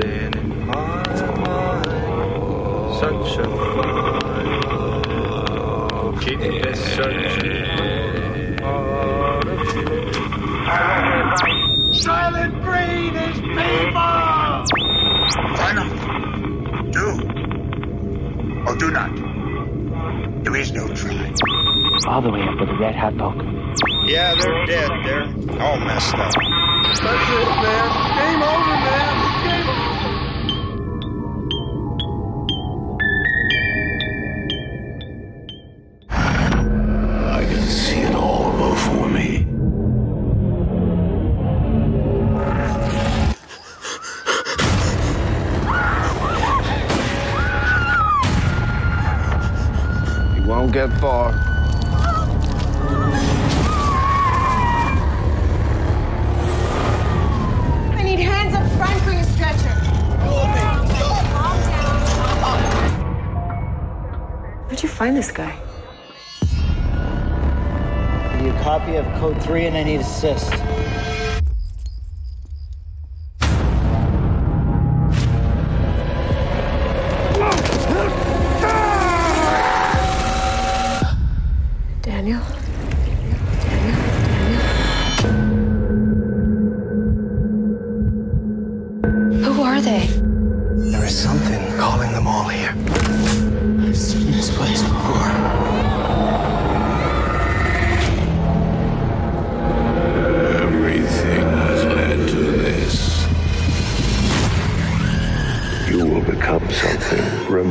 been in my mind, such a fine. Keep it searching part of you. Silent breed is people! Find them. Do. Or do not. There is no try. All the way up to the red hot poker. Yeah, they're dead. They're all messed up. That's it, man. Find this guy? Give you a copy of code 3 and I need assist.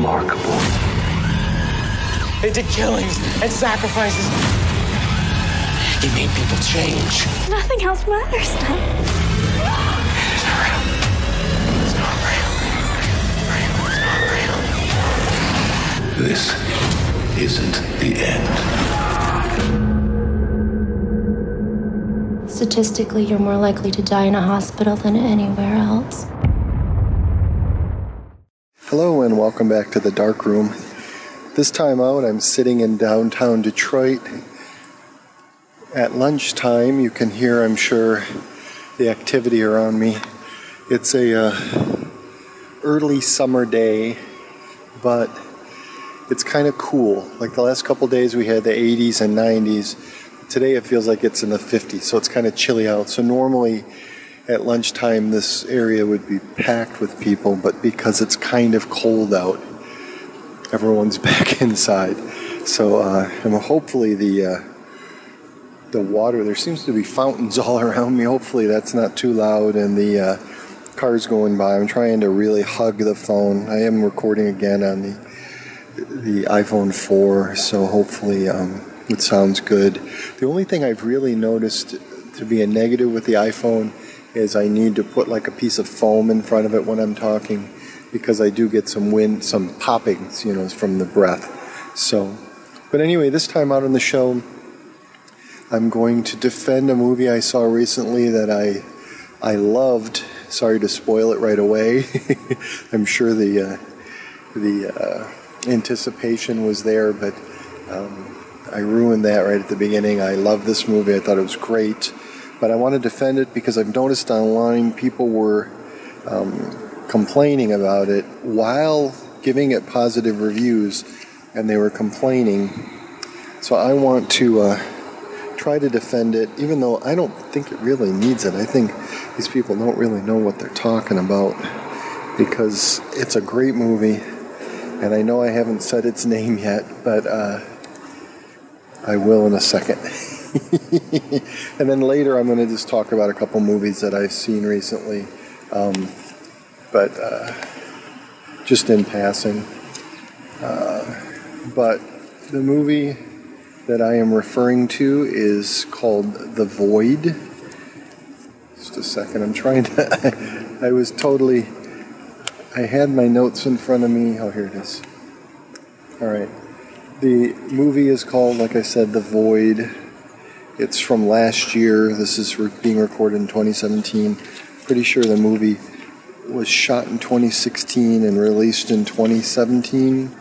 Remarkable. They did killings and sacrifices. It made people change. Nothing else matters now. This isn't the end. Statistically, you're more likely to die in a hospital than anywhere else. Hello and welcome back to the dark room. This time out, I'm sitting in downtown Detroit. At lunchtime, you can hear, I'm sure, the activity around me. It's a uh, early summer day, but it's kind of cool. Like the last couple days, we had the 80s and 90s. Today, it feels like it's in the 50s, so it's kind of chilly out. So normally, at lunchtime, this area would be packed with people, but because it's kind of cold out, everyone's back inside. So, uh, hopefully the uh, the water. There seems to be fountains all around me. Hopefully that's not too loud, and the uh, cars going by. I'm trying to really hug the phone. I am recording again on the the iPhone 4, so hopefully um, it sounds good. The only thing I've really noticed to be a negative with the iPhone is I need to put like a piece of foam in front of it when I'm talking because I do get some wind, some poppings, you know, from the breath. So, but anyway, this time out on the show, I'm going to defend a movie I saw recently that I I loved. Sorry to spoil it right away. I'm sure the uh, the uh, anticipation was there, but um, I ruined that right at the beginning. I love this movie. I thought it was great, but I want to defend it because I've noticed online people were um, complaining about it while giving it positive reviews, and they were complaining. So I want to uh, try to defend it, even though I don't think it really needs it. I think these people don't really know what they're talking about because it's a great movie, and I know I haven't said its name yet, but uh, I will in a second. and then later, I'm going to just talk about a couple movies that I've seen recently, um, but uh, just in passing. Uh, but the movie that I am referring to is called The Void. Just a second. I'm trying to. I was totally. I had my notes in front of me. Oh, here it is. All right. The movie is called, like I said, The Void. It's from last year. This is re- being recorded in 2017. Pretty sure the movie was shot in 2016 and released in 2017.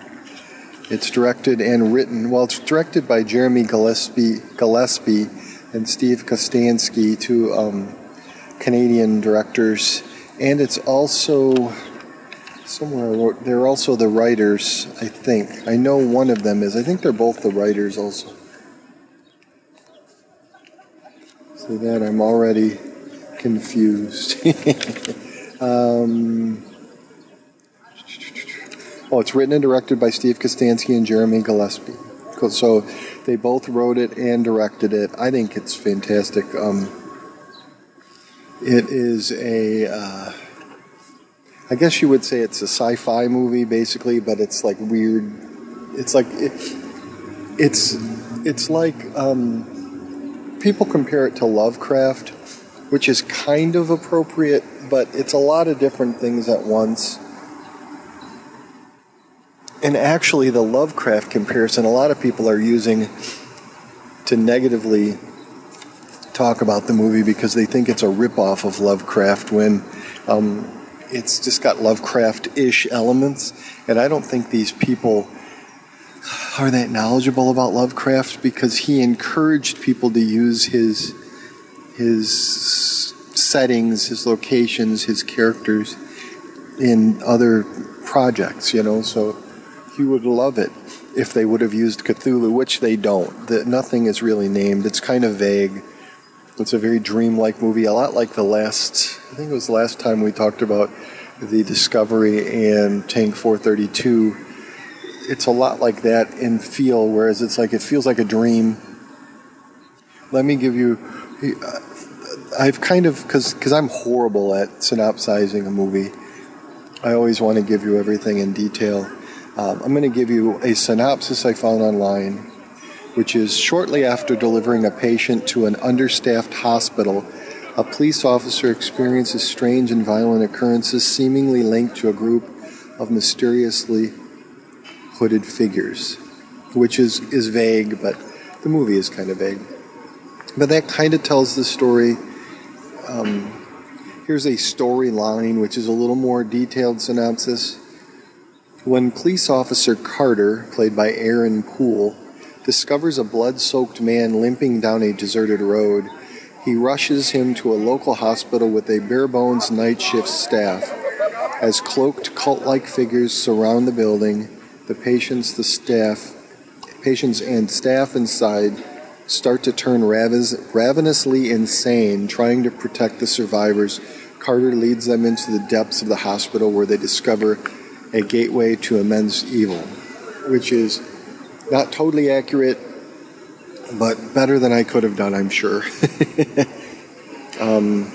It's directed and written. Well, it's directed by Jeremy Gillespie, Gillespie and Steve Kostanski, two um, Canadian directors, and it's also somewhere I wrote, they're also the writers. I think I know one of them is. I think they're both the writers also. See that I'm already confused. um, oh, it's written and directed by Steve Kostanski and Jeremy Gillespie. Cool. So they both wrote it and directed it. I think it's fantastic. Um, it is a, uh, I guess you would say it's a sci-fi movie basically, but it's like weird. It's like it, it's it's like um, people compare it to Lovecraft, which is kind of appropriate, but it's a lot of different things at once. And actually, the Lovecraft comparison, a lot of people are using to negatively talk about the movie because they think it's a ripoff of Lovecraft when um, it's just got Lovecraft-ish elements. And I don't think these people are that knowledgeable about Lovecraft because he encouraged people to use his his settings, his locations, his characters in other projects. You know, so he would love it if they would have used Cthulhu, which they don't. The, nothing is really named. It's kind of vague. It's a very dreamlike movie, a lot like the last. I think it was the last time we talked about the Discovery and Tank 432. It's a lot like that in feel, whereas it's like it feels like a dream. Let me give you. I've kind of because because I'm horrible at synopsizing a movie. I always want to give you everything in detail. Um, I'm going to give you a synopsis I found online, which is shortly after delivering a patient to an understaffed hospital, a police officer experiences strange and violent occurrences seemingly linked to a group of mysteriously hooded figures, which is, is vague, but the movie is kind of vague. But that kind of tells the story. Um, here's a storyline, which is a little more detailed synopsis. When police officer Carter, played by Aaron Poole, discovers a blood soaked man limping down a deserted road, he rushes him to a local hospital with a bare bones night shift staff. As cloaked cult like figures surround the building, the patients, the staff, patients and staff inside start to turn ravenously insane, trying to protect the survivors. Carter leads them into the depths of the hospital where they discover a gateway to immense evil, which is not totally accurate, but better than I could have done, I'm sure. um,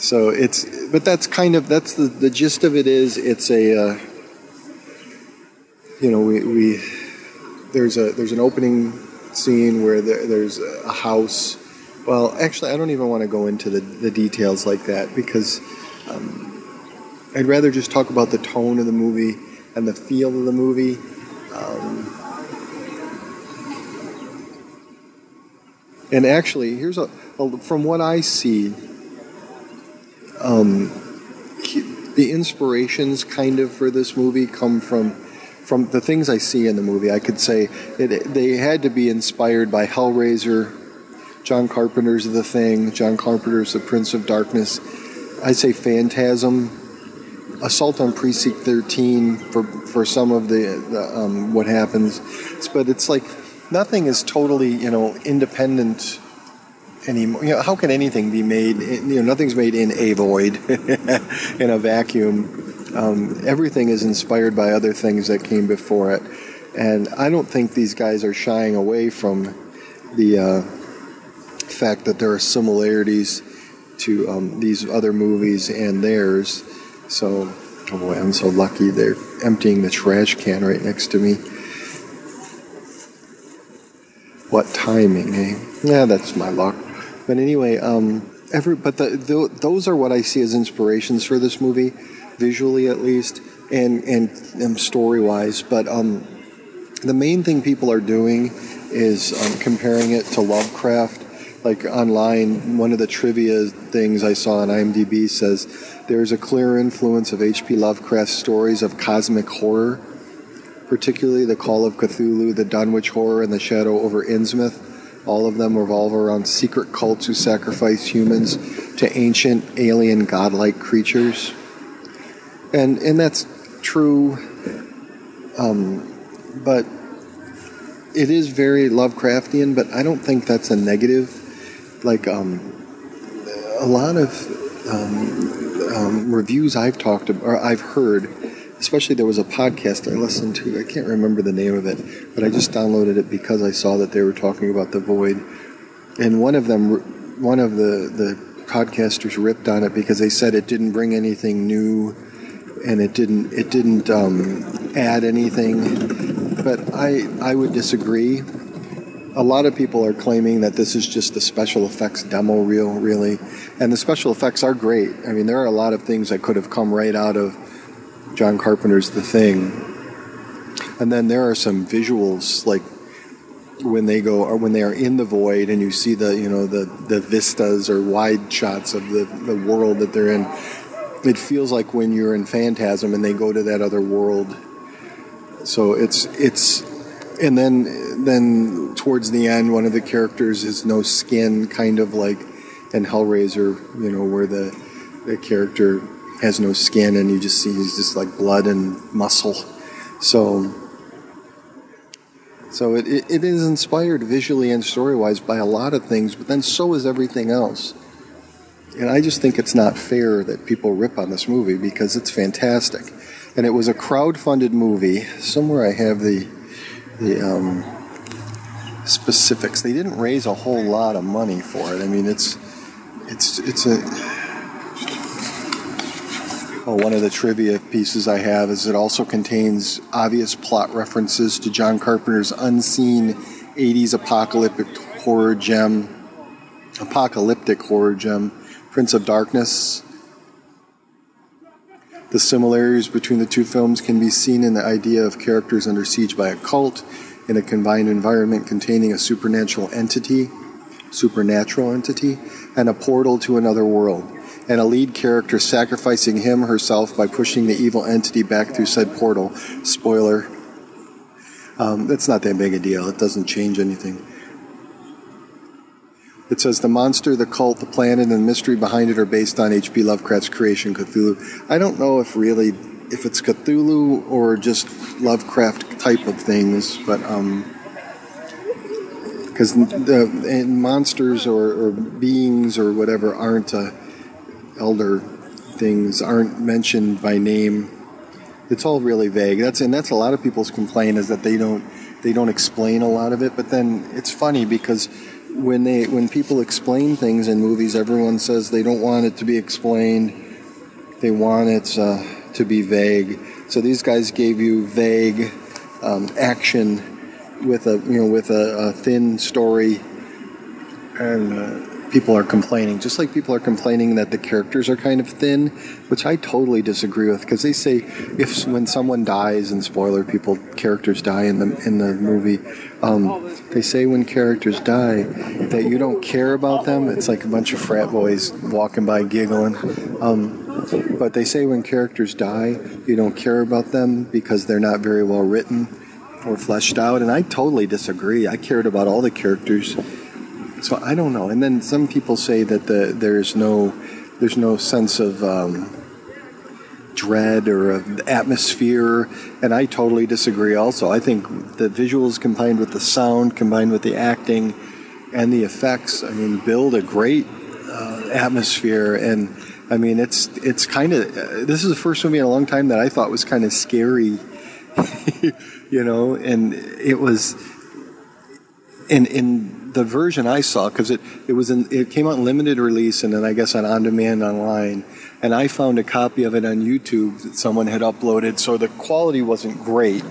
so it's, but that's kind of that's the the gist of it is it's a, uh, you know, we, we there's a there's an opening scene where there, there's a house. Well, actually, I don't even want to go into the, the details like that because. Um, I'd rather just talk about the tone of the movie and the feel of the movie. Um, and actually, here's a, a, from what I see, um, the inspirations kind of for this movie come from from the things I see in the movie. I could say it, they had to be inspired by Hellraiser, John Carpenter's The Thing, John Carpenter's The Prince of Darkness. I'd say Phantasm, assault on precinct 13 for for some of the, the um, what happens but it's like nothing is totally you know independent anymore you know how can anything be made you know nothing's made in a void in a vacuum um, everything is inspired by other things that came before it and i don't think these guys are shying away from the uh, fact that there are similarities to um, these other movies and theirs so, oh boy, I'm so lucky they're emptying the trash can right next to me. What timing, eh? Yeah, that's my luck. But anyway, um, every but the, the, those are what I see as inspirations for this movie, visually at least, and and, and story wise. But um, the main thing people are doing is um, comparing it to Lovecraft. Like online, one of the trivia things I saw on IMDb says there's a clear influence of H.P. Lovecraft's stories of cosmic horror, particularly the Call of Cthulhu, the Dunwich Horror, and the Shadow over Innsmouth. All of them revolve around secret cults who sacrifice humans to ancient alien godlike creatures. And and that's true. Um, but it is very Lovecraftian, but I don't think that's a negative. Like um, a lot of um, um, reviews I've talked about, or I've heard, especially there was a podcast I listened to. I can't remember the name of it, but I just downloaded it because I saw that they were talking about the void, and one of them, one of the the podcasters ripped on it because they said it didn't bring anything new, and it didn't it didn't um, add anything. But I I would disagree. A lot of people are claiming that this is just a special effects demo reel, really, and the special effects are great. I mean, there are a lot of things that could have come right out of John Carpenter's The Thing. And then there are some visuals like when they go or when they are in the void and you see the you know the the vistas or wide shots of the the world that they're in. It feels like when you're in Phantasm and they go to that other world. So it's it's and then then towards the end one of the characters is no skin kind of like in Hellraiser, you know, where the the character has no skin and you just see he's just like blood and muscle. So so it, it, is inspired visually and story wise by a lot of things, but then so is everything else. And I just think it's not fair that people rip on this movie because it's fantastic. And it was a crowd-funded movie. Somewhere I have the the um, specifics. They didn't raise a whole lot of money for it. I mean, it's it's it's a well, one of the trivia pieces I have is it also contains obvious plot references to John Carpenter's unseen 80s apocalyptic horror gem, apocalyptic horror gem, Prince of Darkness. The similarities between the two films can be seen in the idea of characters under siege by a cult in a combined environment containing a supernatural entity, supernatural entity, and a portal to another world and a lead character sacrificing him herself by pushing the evil entity back through said portal. Spoiler. Um, that's not that big a deal. It doesn't change anything. It says the monster, the cult, the planet, and the mystery behind it are based on H.P. Lovecraft's creation, Cthulhu. I don't know if really if it's Cthulhu or just Lovecraft type of things, but um, because the monsters or, or, beings or whatever aren't a elder things aren't mentioned by name. It's all really vague. That's and that's a lot of people's complaint is that they don't they don't explain a lot of it. But then it's funny because when they when people explain things in movies, everyone says they don't want it to be explained. They want it uh, to be vague. So these guys gave you vague um, action with a you know with a, a thin story and. Uh, people are complaining, just like people are complaining that the characters are kind of thin, which I totally disagree with because they say if when someone dies, and spoiler, people characters die in the in the movie, um, they say when characters die that you don't care about them. It's like a bunch of frat boys walking by giggling. Um, but they say when characters die, you don't care about them because they're not very well written or fleshed out. And I totally disagree. I cared about all the characters so I don't know. And then some people say that the, there's no there's no sense of um, dread or of atmosphere, and I totally disagree. Also, I think the visuals combined with the sound, combined with the acting and the effects, I mean, build a great uh, atmosphere. And I mean, it's it's kind of uh, this is the first movie in a long time that I thought was kind of scary, you know, and it was in in the version I saw because it it was in it came out in limited release and then I guess on on demand online, and I found a copy of it on YouTube that someone had uploaded, so the quality wasn't great.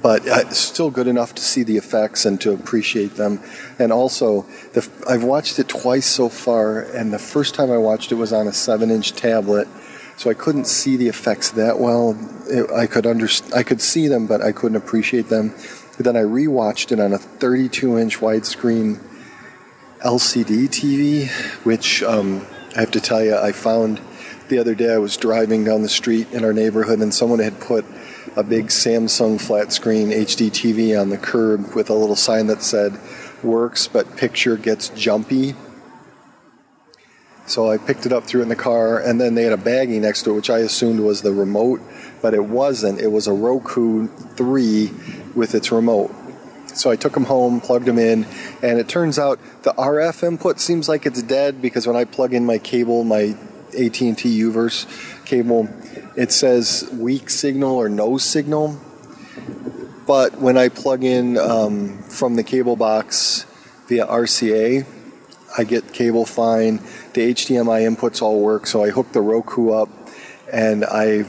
but uh, still good enough to see the effects and to appreciate them. And also, the, I've watched it twice so far, and the first time I watched it was on a seven-inch tablet, so I couldn't see the effects that well. It, I could under, I could see them, but I couldn't appreciate them. But then I rewatched it on a 32-inch widescreen LCD TV, which um, I have to tell you, I found the other day. I was driving down the street in our neighborhood, and someone had put a big Samsung flat screen HD TV on the curb with a little sign that said works but picture gets jumpy. So I picked it up, threw it in the car, and then they had a baggie next to it, which I assumed was the remote, but it wasn't. It was a Roku 3 with its remote. So I took them home, plugged them in, and it turns out the RF input seems like it's dead because when I plug in my cable, my AT&T UVerse cable, it says weak signal or no signal. But when I plug in um, from the cable box via RCA, I get cable fine. The HDMI inputs all work, so I hook the Roku up and I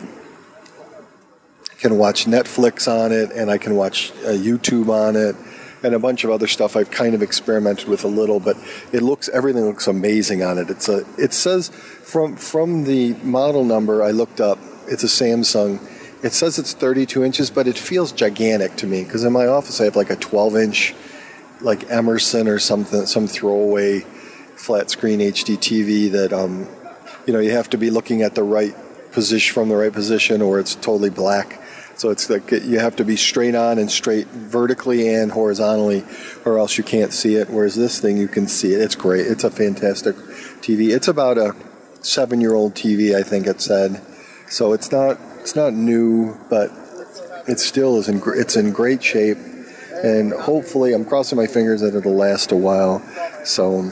can watch Netflix on it and I can watch uh, YouTube on it and a bunch of other stuff I've kind of experimented with a little, but it looks everything looks amazing on it. It's a it says from from the model number I looked up, it's a Samsung. It says it's 32 inches, but it feels gigantic to me because in my office I have like a 12 inch, like Emerson or something, some throwaway flat screen HD TV that um, you know you have to be looking at the right position from the right position or it's totally black. So it's like you have to be straight on and straight vertically and horizontally, or else you can't see it. Whereas this thing, you can see it. It's great. It's a fantastic TV. It's about a seven-year-old TV, I think it said. So it's not it's not new, but it still is in it's in great shape, and hopefully, I'm crossing my fingers that it'll last a while. So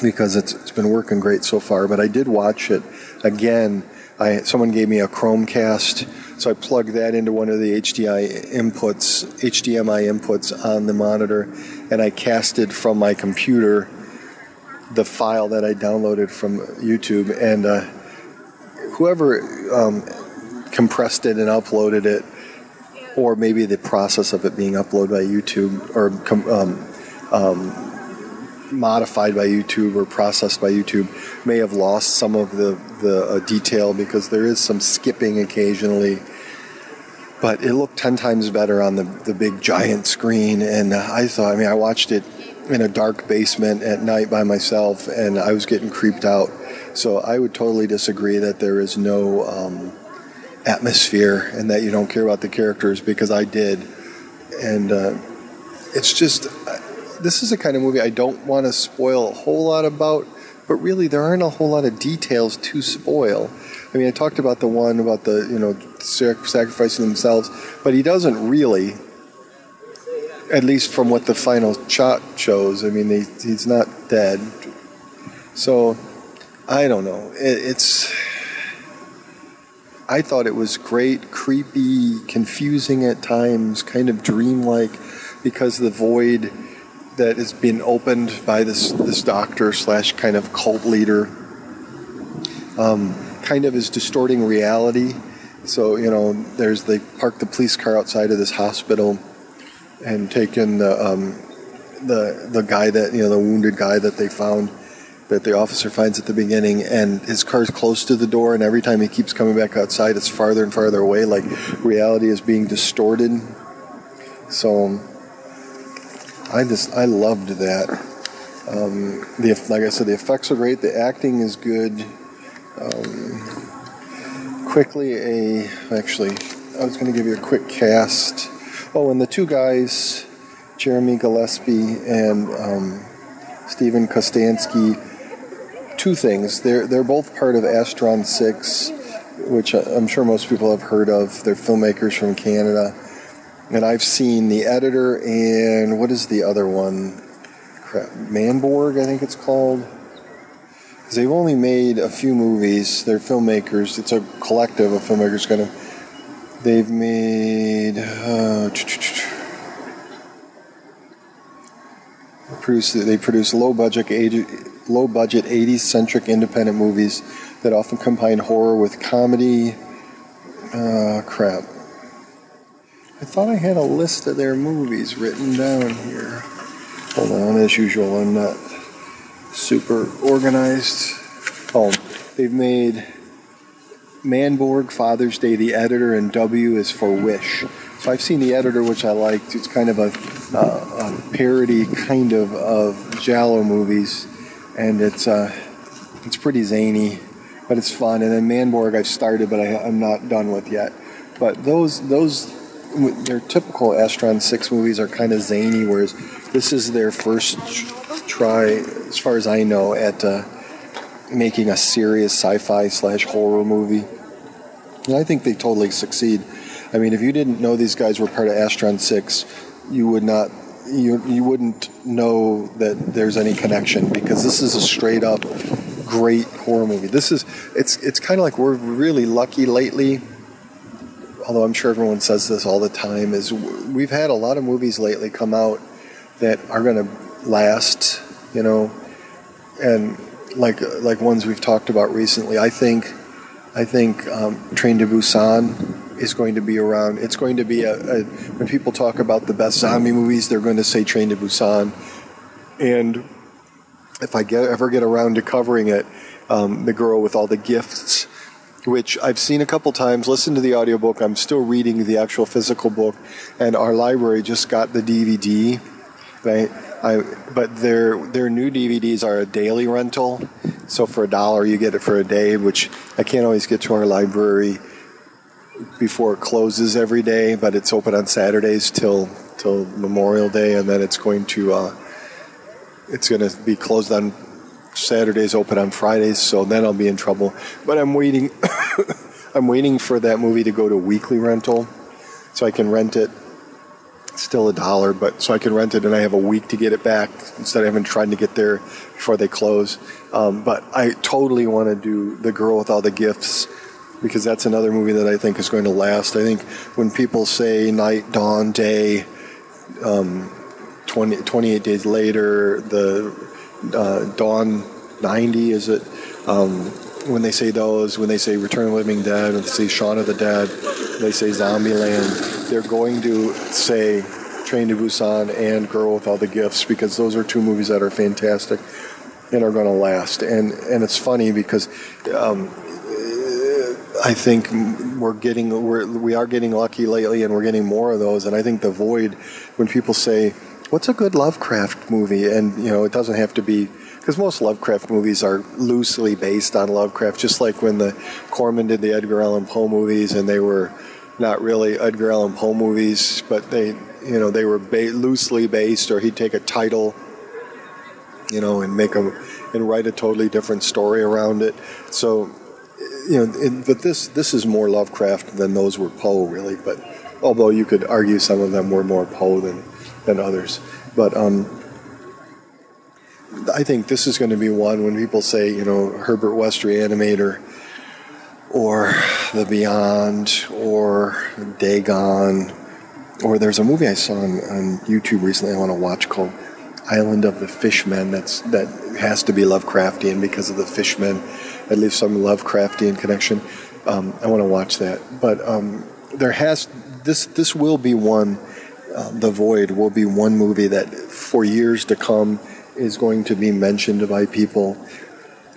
because it's it's been working great so far. But I did watch it again. I someone gave me a Chromecast so I plugged that into one of the HDI inputs, HDMI inputs on the monitor, and I casted from my computer the file that I downloaded from YouTube, and uh, whoever um, compressed it and uploaded it, or maybe the process of it being uploaded by YouTube or um, um, modified by YouTube or processed by YouTube may have lost some of the the uh, detail because there is some skipping occasionally. But it looked ten times better on the the big giant screen, and I thought. I mean, I watched it in a dark basement at night by myself, and I was getting creeped out. So I would totally disagree that there is no um, atmosphere and that you don't care about the characters because I did, and uh, it's just this is the kind of movie I don't want to spoil a whole lot about, but really there aren't a whole lot of details to spoil. I mean, I talked about the one about the you know sacrificing themselves, but he doesn't really. At least from what the final shot shows, I mean, he, he's not dead. So, I don't know. It, it's. I thought it was great, creepy, confusing at times, kind of dreamlike, because the void that has been opened by this this doctor slash kind of cult leader um, kind of is distorting reality. So you know, there's they park the police car outside of this hospital and taking the um, the the guy that you know the wounded guy that they found that the officer finds at the beginning, and his car's close to the door, and every time he keeps coming back outside, it's farther and farther away. Like reality is being distorted. So I just I loved that. Um, the like I said, the effects are great. The acting is good. Um, quickly, a actually, I was going to give you a quick cast. Oh, and the two guys, Jeremy Gillespie and um, Steven Kostanski. Two things. They're they're both part of Astron Six, which I'm sure most people have heard of. They're filmmakers from Canada, and I've seen the editor and what is the other one? Crap, Manborg, I think it's called. They've only made a few movies. They're filmmakers. It's a collective of filmmakers. Kind of. They've made. Uh, produce, they produce low budget, low budget 80s centric independent movies that often combine horror with comedy. Uh, crap. I thought I had a list of their movies written down here. Hold on, as usual, I'm not super organized. Oh, they've made Manborg, Father's Day, The Editor, and W is for Wish. So I've seen The Editor, which I liked. It's kind of a, uh, a parody, kind of, of Giallo movies, and it's uh, it's pretty zany, but it's fun. And then Manborg, I've started, but I, I'm not done with yet. But those those their typical Astron Six movies are kind of zany, whereas this is their first try, as far as I know, at uh, making a serious sci-fi slash horror movie. And I think they totally succeed. I mean, if you didn't know these guys were part of Astron Six, you would not. You, you wouldn't know that there's any connection because this is a straight up great horror movie. This is it's it's kind of like we're really lucky lately although I'm sure everyone says this all the time, is we've had a lot of movies lately come out that are going to last, you know, and like like ones we've talked about recently. I think I think um, Train to Busan is going to be around. It's going to be a, a when people talk about the best zombie movies, they're going to say Train to Busan, and if I get, ever get around to covering it, um, the girl with all the gifts which I've seen a couple times, listened to the audiobook. I'm still reading the actual physical book, and our library just got the DVD. Right? I, but their their new DVDs are a daily rental, so for a dollar you get it for a day, which I can't always get to our library before it closes every day. But it's open on Saturdays till till Memorial Day, and then it's going to uh, it's going to be closed on Saturdays open on Fridays, so then I'll be in trouble. But I'm waiting. I'm waiting for that movie to go to weekly rental, so I can rent it. still a dollar, but so I can rent it and I have a week to get it back instead of having trying to get there before they close. Um, but I totally want to do The Girl with All the Gifts because that's another movie that I think is going to last. I think when people say night, dawn, day, um, 20, 28 days later, the uh, Dawn 90, is it? Um, when they say those, when they say Return of the Living Dead, when they say Shaun of the Dead, they say Zombieland, they're going to say Train to Busan and Girl with All the Gifts because those are two movies that are fantastic and are going to last. And and it's funny because um, I think we're getting we're, we are getting lucky lately, and we're getting more of those. And I think the void when people say what's a good Lovecraft movie? And you know, it doesn't have to be because most Lovecraft movies are loosely based on Lovecraft, just like when the Corman did the Edgar Allan Poe movies, and they were not really Edgar Allan Poe movies, but they, you know, they were ba- loosely based, or he'd take a title, you know, and make a and write a totally different story around it. So, you know, but this this is more Lovecraft than those were Poe, really. But although you could argue some of them were more Poe than than others. But um, I think this is going to be one when people say, you know, Herbert West Reanimator or The Beyond or Dagon or there's a movie I saw on, on YouTube recently I want to watch called Island of the Fishmen that's that has to be Lovecraftian because of the fishmen at least some Lovecraftian connection um, I want to watch that but um, there has this this will be one uh, The Void will be one movie that for years to come is going to be mentioned by people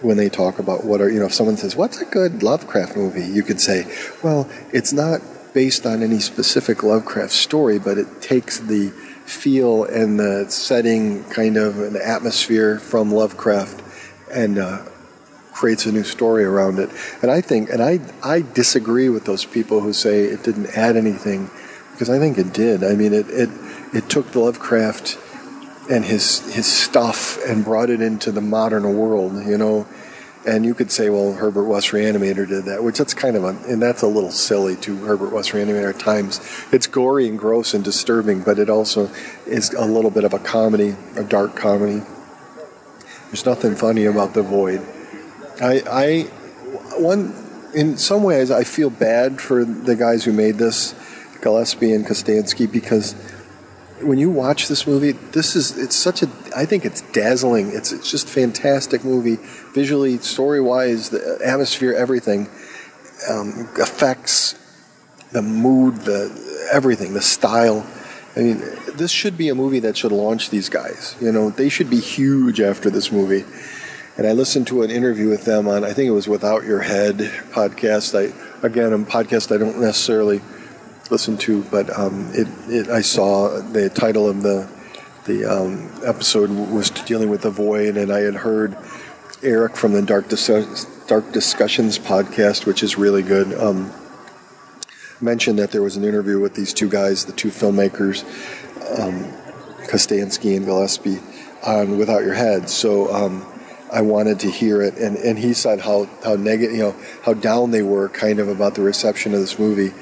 when they talk about what are, you know, if someone says, What's a good Lovecraft movie? You could say, Well, it's not based on any specific Lovecraft story, but it takes the feel and the setting, kind of an atmosphere from Lovecraft and uh, creates a new story around it. And I think, and I, I disagree with those people who say it didn't add anything because I think it did. I mean, it it it took the Lovecraft and his his stuff and brought it into the modern world, you know. And you could say, well, Herbert West Reanimator did that, which that's kind of a, and that's a little silly to Herbert West Reanimator at times. It's gory and gross and disturbing, but it also is a little bit of a comedy, a dark comedy. There's nothing funny about the void. I, I, one, in some ways, I feel bad for the guys who made this Gillespie and Kostanski because when you watch this movie, this is it's such a I think it's dazzling. It's it's just fantastic movie, visually, story wise, the atmosphere, everything, um, effects, the mood, the everything, the style. I mean, this should be a movie that should launch these guys. You know, they should be huge after this movie. And I listened to an interview with them on, I think it was Without Your Head podcast. I again, a podcast I don't necessarily listen to, but um, it, it, I saw the title of the the um, episode was dealing with the void, and I had heard Eric from the Dark Dis- Dark Discussions podcast, which is really good. Um, mentioned that there was an interview with these two guys, the two filmmakers, um, Kostanski and Gillespie, on Without Your Head. So um, I wanted to hear it, and, and he said how how negative, you know, how down they were, kind of about the reception of this movie.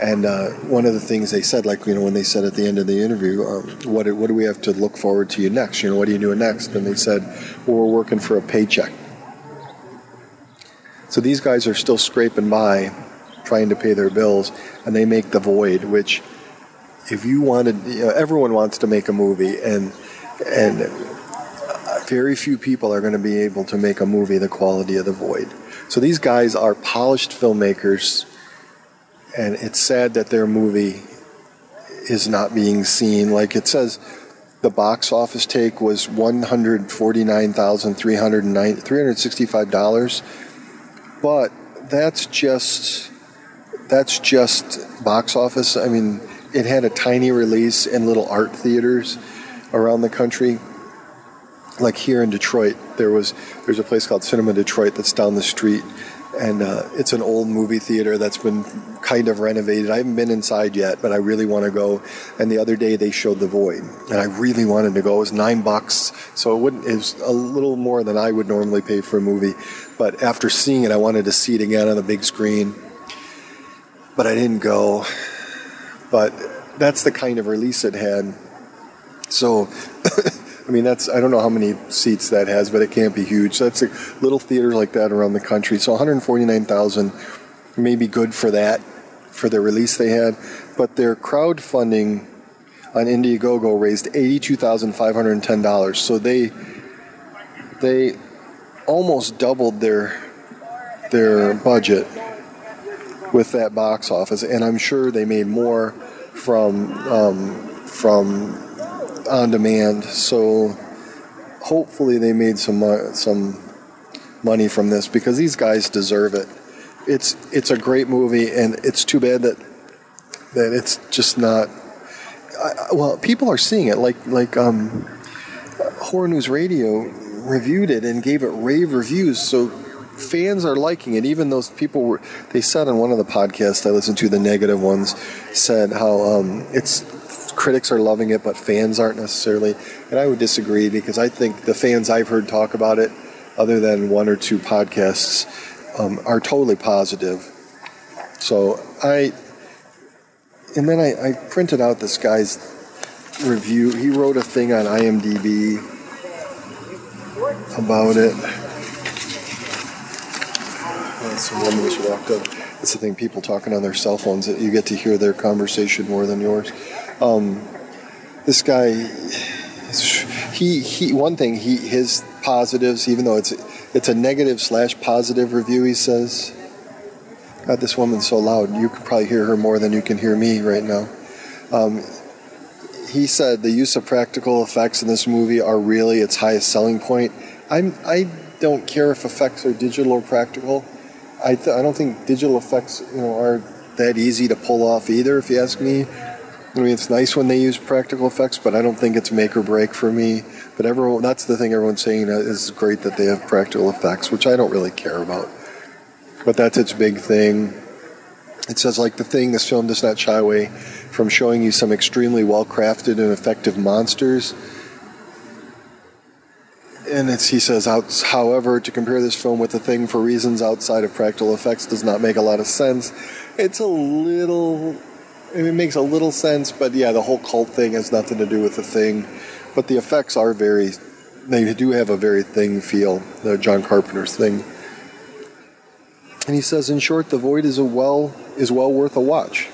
And uh, one of the things they said, like you know, when they said at the end of the interview, um, what what do we have to look forward to you next? You know, what are you doing next? And they said, well, we're working for a paycheck. So these guys are still scraping by, trying to pay their bills, and they make the void, which if you wanted, you know, everyone wants to make a movie, and and very few people are going to be able to make a movie the quality of the void. So these guys are polished filmmakers, and it's sad that their movie is not being seen. Like it says, the box office take was one hundred forty nine thousand three hundred three hundred sixty five dollars, but that's just that's just box office. I mean, it had a tiny release in little art theaters around the country. Like here in Detroit, there was there's a place called Cinema Detroit that's down the street, and uh, it's an old movie theater that's been kind of renovated. I haven't been inside yet, but I really want to go. And the other day they showed The Void, and I really wanted to go. It was nine bucks, so it wouldn't. It was a little more than I would normally pay for a movie. But after seeing it, I wanted to see it again on the big screen. But I didn't go. But that's the kind of release it had. So. I mean, that's I don't know how many seats that has, but it can't be huge. That's a little theater like that around the country. So 149,000 may be good for that, for the release they had. But their crowdfunding on Indiegogo raised $82,510. So they they almost doubled their their budget with that box office, and I'm sure they made more from um, from on demand. So hopefully they made some mo- some money from this because these guys deserve it. It's it's a great movie, and it's too bad that that it's just not. I, well, people are seeing it. Like like um, Horror News Radio reviewed it and gave it rave reviews. So fans are liking it. Even those people were. They said on one of the podcasts I listened to, the negative ones, said how um, it's critics are loving it, but fans aren't necessarily. And I would disagree because I think the fans I've heard talk about it, other than one or two podcasts, um, are totally positive. So I, and then I, I printed out this guy's review. He wrote a thing on IMDb about it. Some woman just walked up. That's the thing, people talking on their cell phones, that you get to hear their conversation more than yours. Um, this guy, he he. One thing, he his positives, even though it's it's a negative slash positive review, he says. God, this woman's so loud. You could probably hear her more than you can hear me right now. Um, he said the use of practical effects in this movie are really its highest selling point. I'm I don't care if effects are digital or practical. I th- I don't think digital effects you know are that easy to pull off either. If you ask me, I mean, it's nice when they use practical effects, but I don't think it's make or break for me. But everyone, that's the thing everyone's saying uh, is great that they have practical effects, which I don't really care about. But that's its big thing. It says, like the thing, this film does not shy away from showing you some extremely well crafted and effective monsters. And he says, however, to compare this film with the thing for reasons outside of practical effects does not make a lot of sense. It's a little it makes a little sense, but yeah, the whole cult thing has nothing to do with the thing. But the effects are very, they do have a very thing feel, the John Carpenter's thing. And he says, in short, The Void is a well is well worth a watch.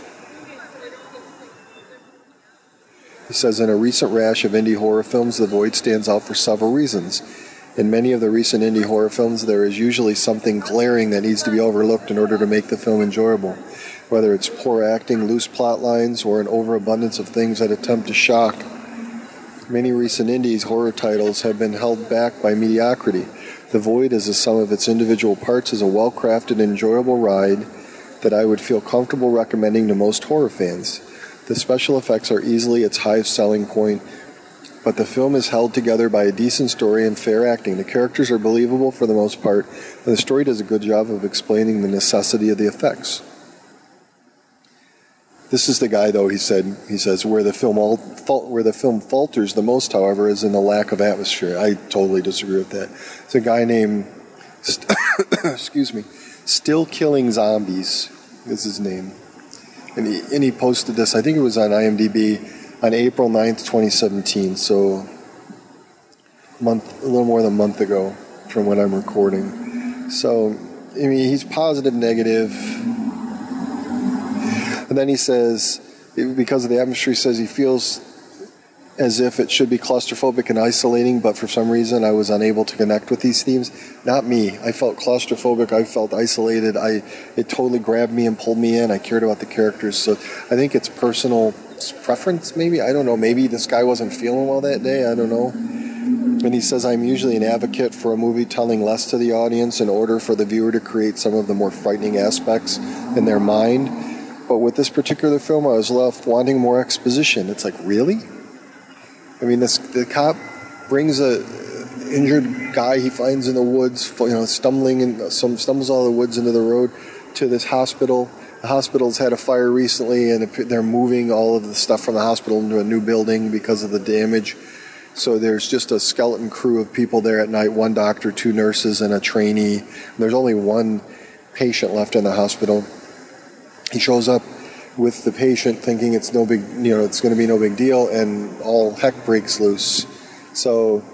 He says, in a recent rash of indie horror films, The Void stands out for several reasons. In many of the recent indie horror films, there is usually something glaring that needs to be overlooked in order to make the film enjoyable. Whether it's poor acting, loose plot lines, or an overabundance of things that attempt to shock. Many recent indies horror titles have been held back by mediocrity. The Void, as a sum of its individual parts, is a well crafted, enjoyable ride that I would feel comfortable recommending to most horror fans. The special effects are easily its highest selling point, but the film is held together by a decent story and fair acting. The characters are believable for the most part, and the story does a good job of explaining the necessity of the effects. This is the guy, though. He said. He says where the film all where the film falters the most, however, is in the lack of atmosphere. I totally disagree with that. It's a guy named, excuse me, Still Killing Zombies is his name, and he and he posted this. I think it was on IMDb on April 9th, 2017. So month, a little more than a month ago from when I'm recording. So I mean, he's positive, negative and then he says, because of the atmosphere, he says he feels as if it should be claustrophobic and isolating, but for some reason I was unable to connect with these themes. Not me. I felt claustrophobic. I felt isolated. I it totally grabbed me and pulled me in. I cared about the characters. So I think it's personal preference, maybe. I don't know. Maybe this guy wasn't feeling well that day. I don't know. And he says, I'm usually an advocate for a movie telling less to the audience in order for the viewer to create some of the more frightening aspects in their mind but with this particular film, I was left wanting more exposition. It's like, really? I mean, this the cop brings a uh, injured guy he finds in the woods, you know, stumbling and uh, some stumbles out of the woods into the road to this hospital. The hospital's had a fire recently, and they're moving all of the stuff from the hospital into a new building because of the damage. So there's just a skeleton crew of people there at night: one doctor, two nurses, and a trainee. There's only one patient left in the hospital he shows up with the patient thinking it's no big, you know, it's going to be no big deal, and all heck breaks loose. So,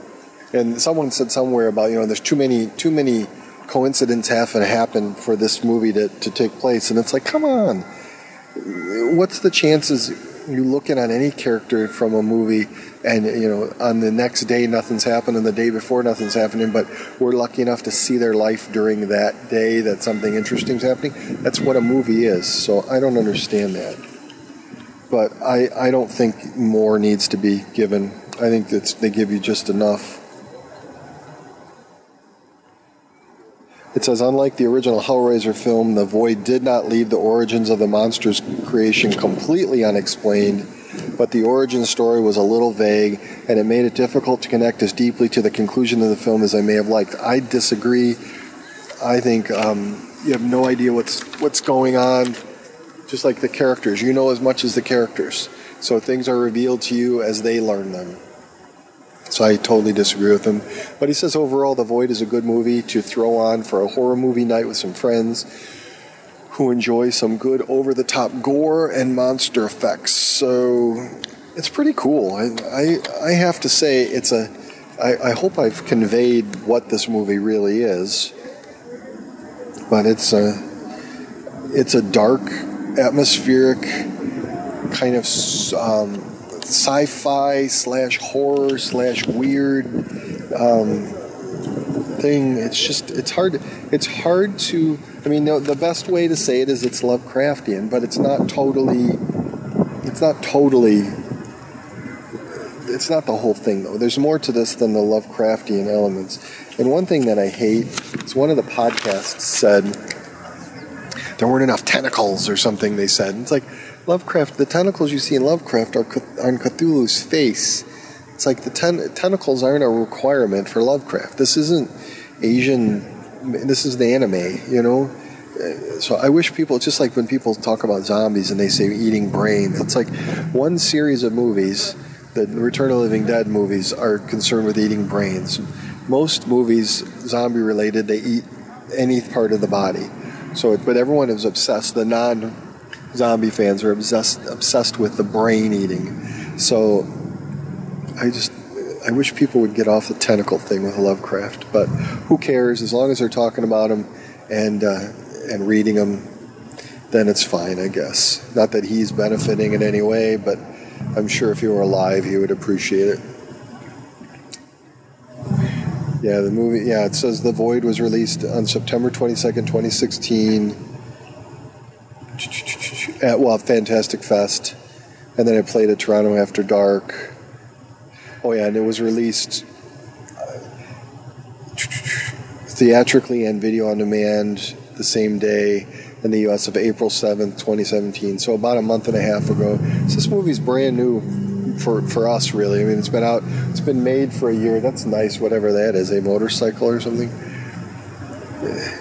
and someone said somewhere about you know there's too many too many coincidences have to happen for this movie to, to take place, and it's like, come on, what's the chances you looking at any character from a movie and you know on the next day nothing's happening. The day before nothing's happening. But we're lucky enough to see their life during that day that something interesting's happening. That's what a movie is. So i don't understand that. But i i don't think more needs to be given. I think that they give you just enough. It says, unlike the original Hellraiser film, The Void did not leave the origins of the monster's creation completely unexplained but the origin story was a little vague and it made it difficult to connect as deeply to the conclusion of the film as I may have liked. I disagree. I think um, you have no idea what's what's going on, just like the characters. You know as much as the characters, so things are revealed to you as they learn them. So I totally disagree with him. But he says overall, The Void is a good movie to throw on for a horror movie night with some friends who enjoy some good over the top gore and monster effects. So it's pretty cool. I, I, I have to say, it's a. I, I hope I've conveyed what this movie really is. But it's a, it's a dark, atmospheric, kind of um, sci-fi slash horror slash weird um, thing. It's just it's hard. It's hard to I mean, the, the best way to say it is it's Lovecraftian, but it's not totally. It's not totally. It's not the whole thing, though. There's more to this than the Lovecraftian elements. And one thing that I hate is one of the podcasts said there weren't enough tentacles or something. They said And it's like Lovecraft. The tentacles you see in Lovecraft are on Cthulhu's face. It's like the ten- tentacles aren't a requirement for Lovecraft. This isn't Asian this is the anime, you know. So I wish people, just like when people talk about zombies and they say eating brains, it's like one series of movies, the Return of the Living Dead movies, are concerned with eating brains. Most movies, zombie related, they eat any part of the body. So, but everyone is obsessed. The non-zombie fans are obsessed obsessed with the brain eating. So, I just I wish people would get off the tentacle thing with Lovecraft, but who cares? As long as they're talking about him and uh, and reading them, then it's fine, I guess. Not that he's benefiting in any way, but I'm sure if he were alive, he would appreciate it. Yeah, the movie. Yeah, it says The Void was released on September 22nd, 2016. at well Fantastic Fest, and then I played at Toronto After Dark. Oh yeah, and it was released uh, theatrically and video on demand the same day in the U.S. of April seventh, twenty seventeen. So about a month and a half ago. So this movie's brand new for for us, really. I mean, it's been out, it's been made for a year. That's nice, whatever that is, a motorcycle or something.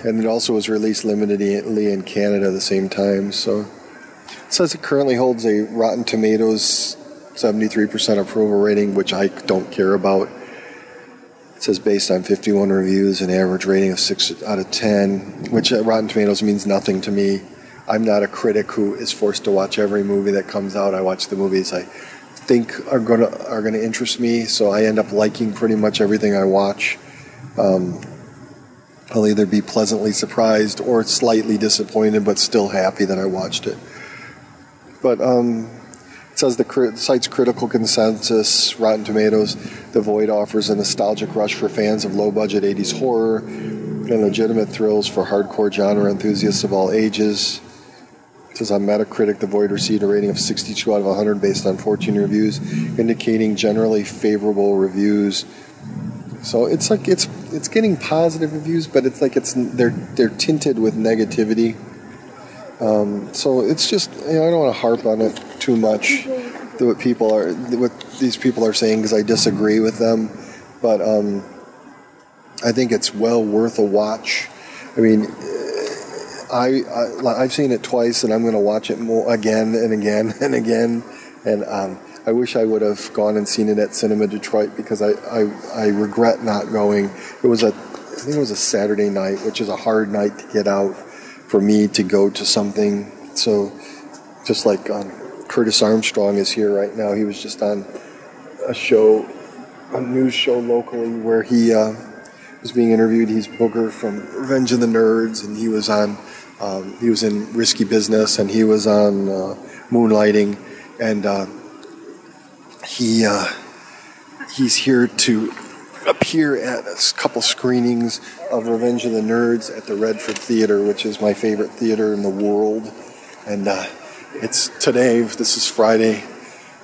And it also was released limitedly in Canada at the same time. So it says it currently holds a Rotten Tomatoes 73% approval rating, which I don't care about. It says based on 51 reviews, an average rating of 6 out of 10, which at Rotten Tomatoes means nothing to me. I'm not a critic who is forced to watch every movie that comes out. I watch the movies I think are gonna are gonna interest me, so I end up liking pretty much everything I watch. Um, I'll either be pleasantly surprised or slightly disappointed, but still happy that I watched it. But um, says the site's critical consensus, Rotten Tomatoes, The Void offers a nostalgic rush for fans of low budget 80s horror and legitimate thrills for hardcore genre enthusiasts of all ages. It says on Metacritic, The Void received a rating of 62 out of 100 based on 14 reviews, indicating generally favorable reviews. So it's like it's it's getting positive reviews, but it's like it's they're they're tinted with negativity. Um, so it's just you know, I don't want to harp on it too much. What people are what these people are saying because I disagree with them, but um, I think it's well worth a watch. I mean, I, I have seen it twice, and I'm going to watch it more again and again and again. And um, I wish I would have gone and seen it at Cinema Detroit because I, I, I regret not going. It was a I think it was a Saturday night, which is a hard night to get out for me to go to something. So just like um, Curtis Armstrong is here right now, he was just on a show, a news show locally where he uh, was being interviewed. He's Booger from Revenge of the Nerds, and he was on. Um, he was in Risky Business, and he was on uh, Moonlighting, and uh, he uh, he's here to appear at a couple screenings of Revenge of the Nerds at the Redford Theater, which is my favorite theater in the world. And uh, it's today. This is Friday,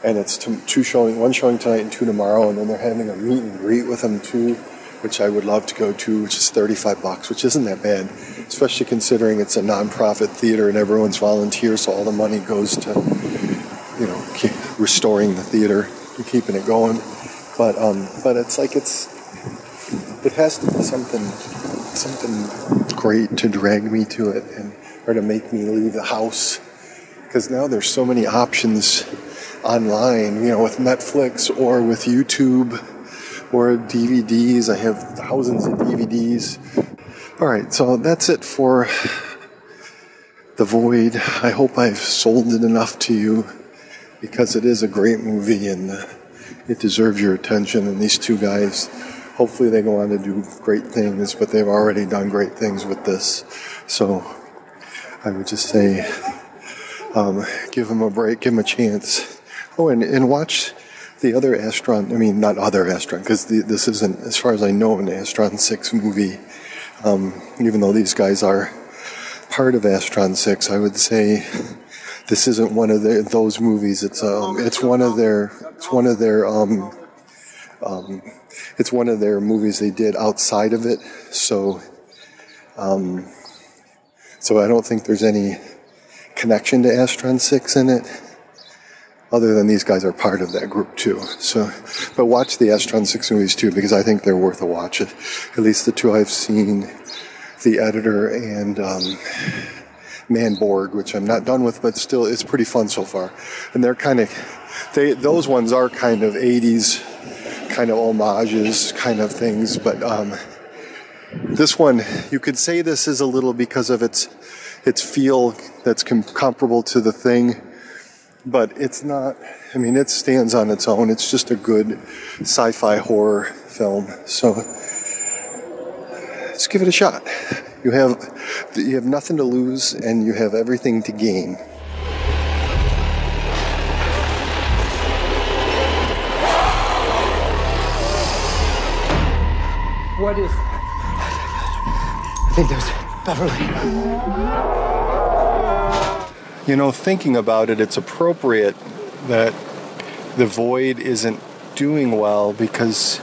and it's two showing, one showing tonight and two tomorrow. And then they're having a meet and greet with them too, which I would love to go to, which is 35 bucks, which isn't that bad, especially considering it's a nonprofit theater and everyone's volunteer, so all the money goes to, you know, restoring the theater and keeping it going. But um, but it's like it's it has to be something something great to drag me to it and or to make me leave the house because now there's so many options online, you know, with Netflix or with YouTube or DVDs. I have thousands of DVDs. All right, so that's it for The Void. I hope I've sold it enough to you because it is a great movie and uh, it deserves your attention. And these two guys, hopefully, they go on to do great things, but they've already done great things with this. So I would just say, um, give them a break, give them a chance. Oh, and, and watch the other Astron, I mean, not other Astron, because this isn't, as far as I know, an Astron 6 movie. Um, even though these guys are part of Astron 6, I would say this isn't one of those movies. It's um, it's one of their, it's one of their, um, um, it's one of their movies they did outside of it. So, um, so I don't think there's any connection to Astron Six in it, other than these guys are part of that group too. So, but watch the Astron Six movies too because I think they're worth a watch. At least the two I've seen, the editor and. Um, Manborg, which I'm not done with, but still it's pretty fun so far. And they're kind of, they those ones are kind of 80s, kind of homages, kind of things. But um, this one, you could say this is a little because of its its feel that's com- comparable to the thing, but it's not. I mean, it stands on its own. It's just a good sci-fi horror film. So let's give it a shot. You have you have nothing to lose and you have everything to gain. What is I think there's Beverly. you know, thinking about it, it's appropriate that The Void isn't doing well because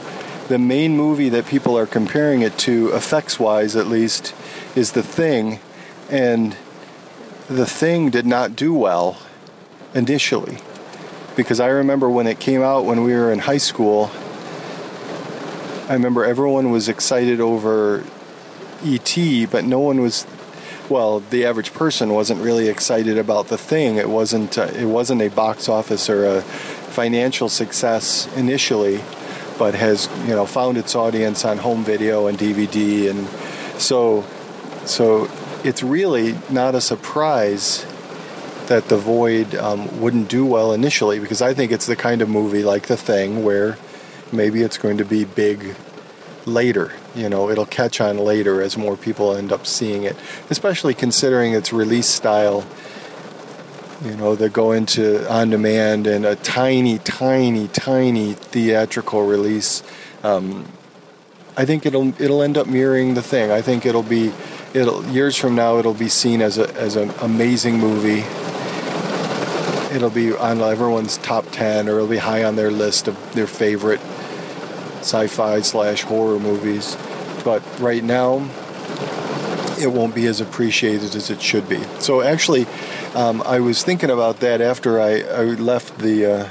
the main movie that people are comparing it to, effects wise at least, is The Thing. And The Thing did not do well initially. Because I remember when it came out when we were in high school, I remember everyone was excited over E.T., but no one was well, the average person wasn't really excited about the thing. It wasn't. Uh, it wasn't a box office or a financial success initially, but has you know found its audience on home video and DVD, and so so it's really not a surprise that the Void um, wouldn't do well initially because I think it's the kind of movie like The Thing where maybe it's going to be big later. You know, it'll catch on later as more people end up seeing it, especially considering its release style. You know, they go into on demand and a tiny, tiny, tiny theatrical release. Um, I think it'll it'll end up mirroring the thing. I think it'll be it'll years from now it'll be seen as a as an amazing movie. It'll be on everyone's top ten, or it'll be high on their list of their favorite sci-fi slash horror movies. But right now, it won't be as appreciated as it should be. So actually, um, I was thinking about that after I, I left the uh,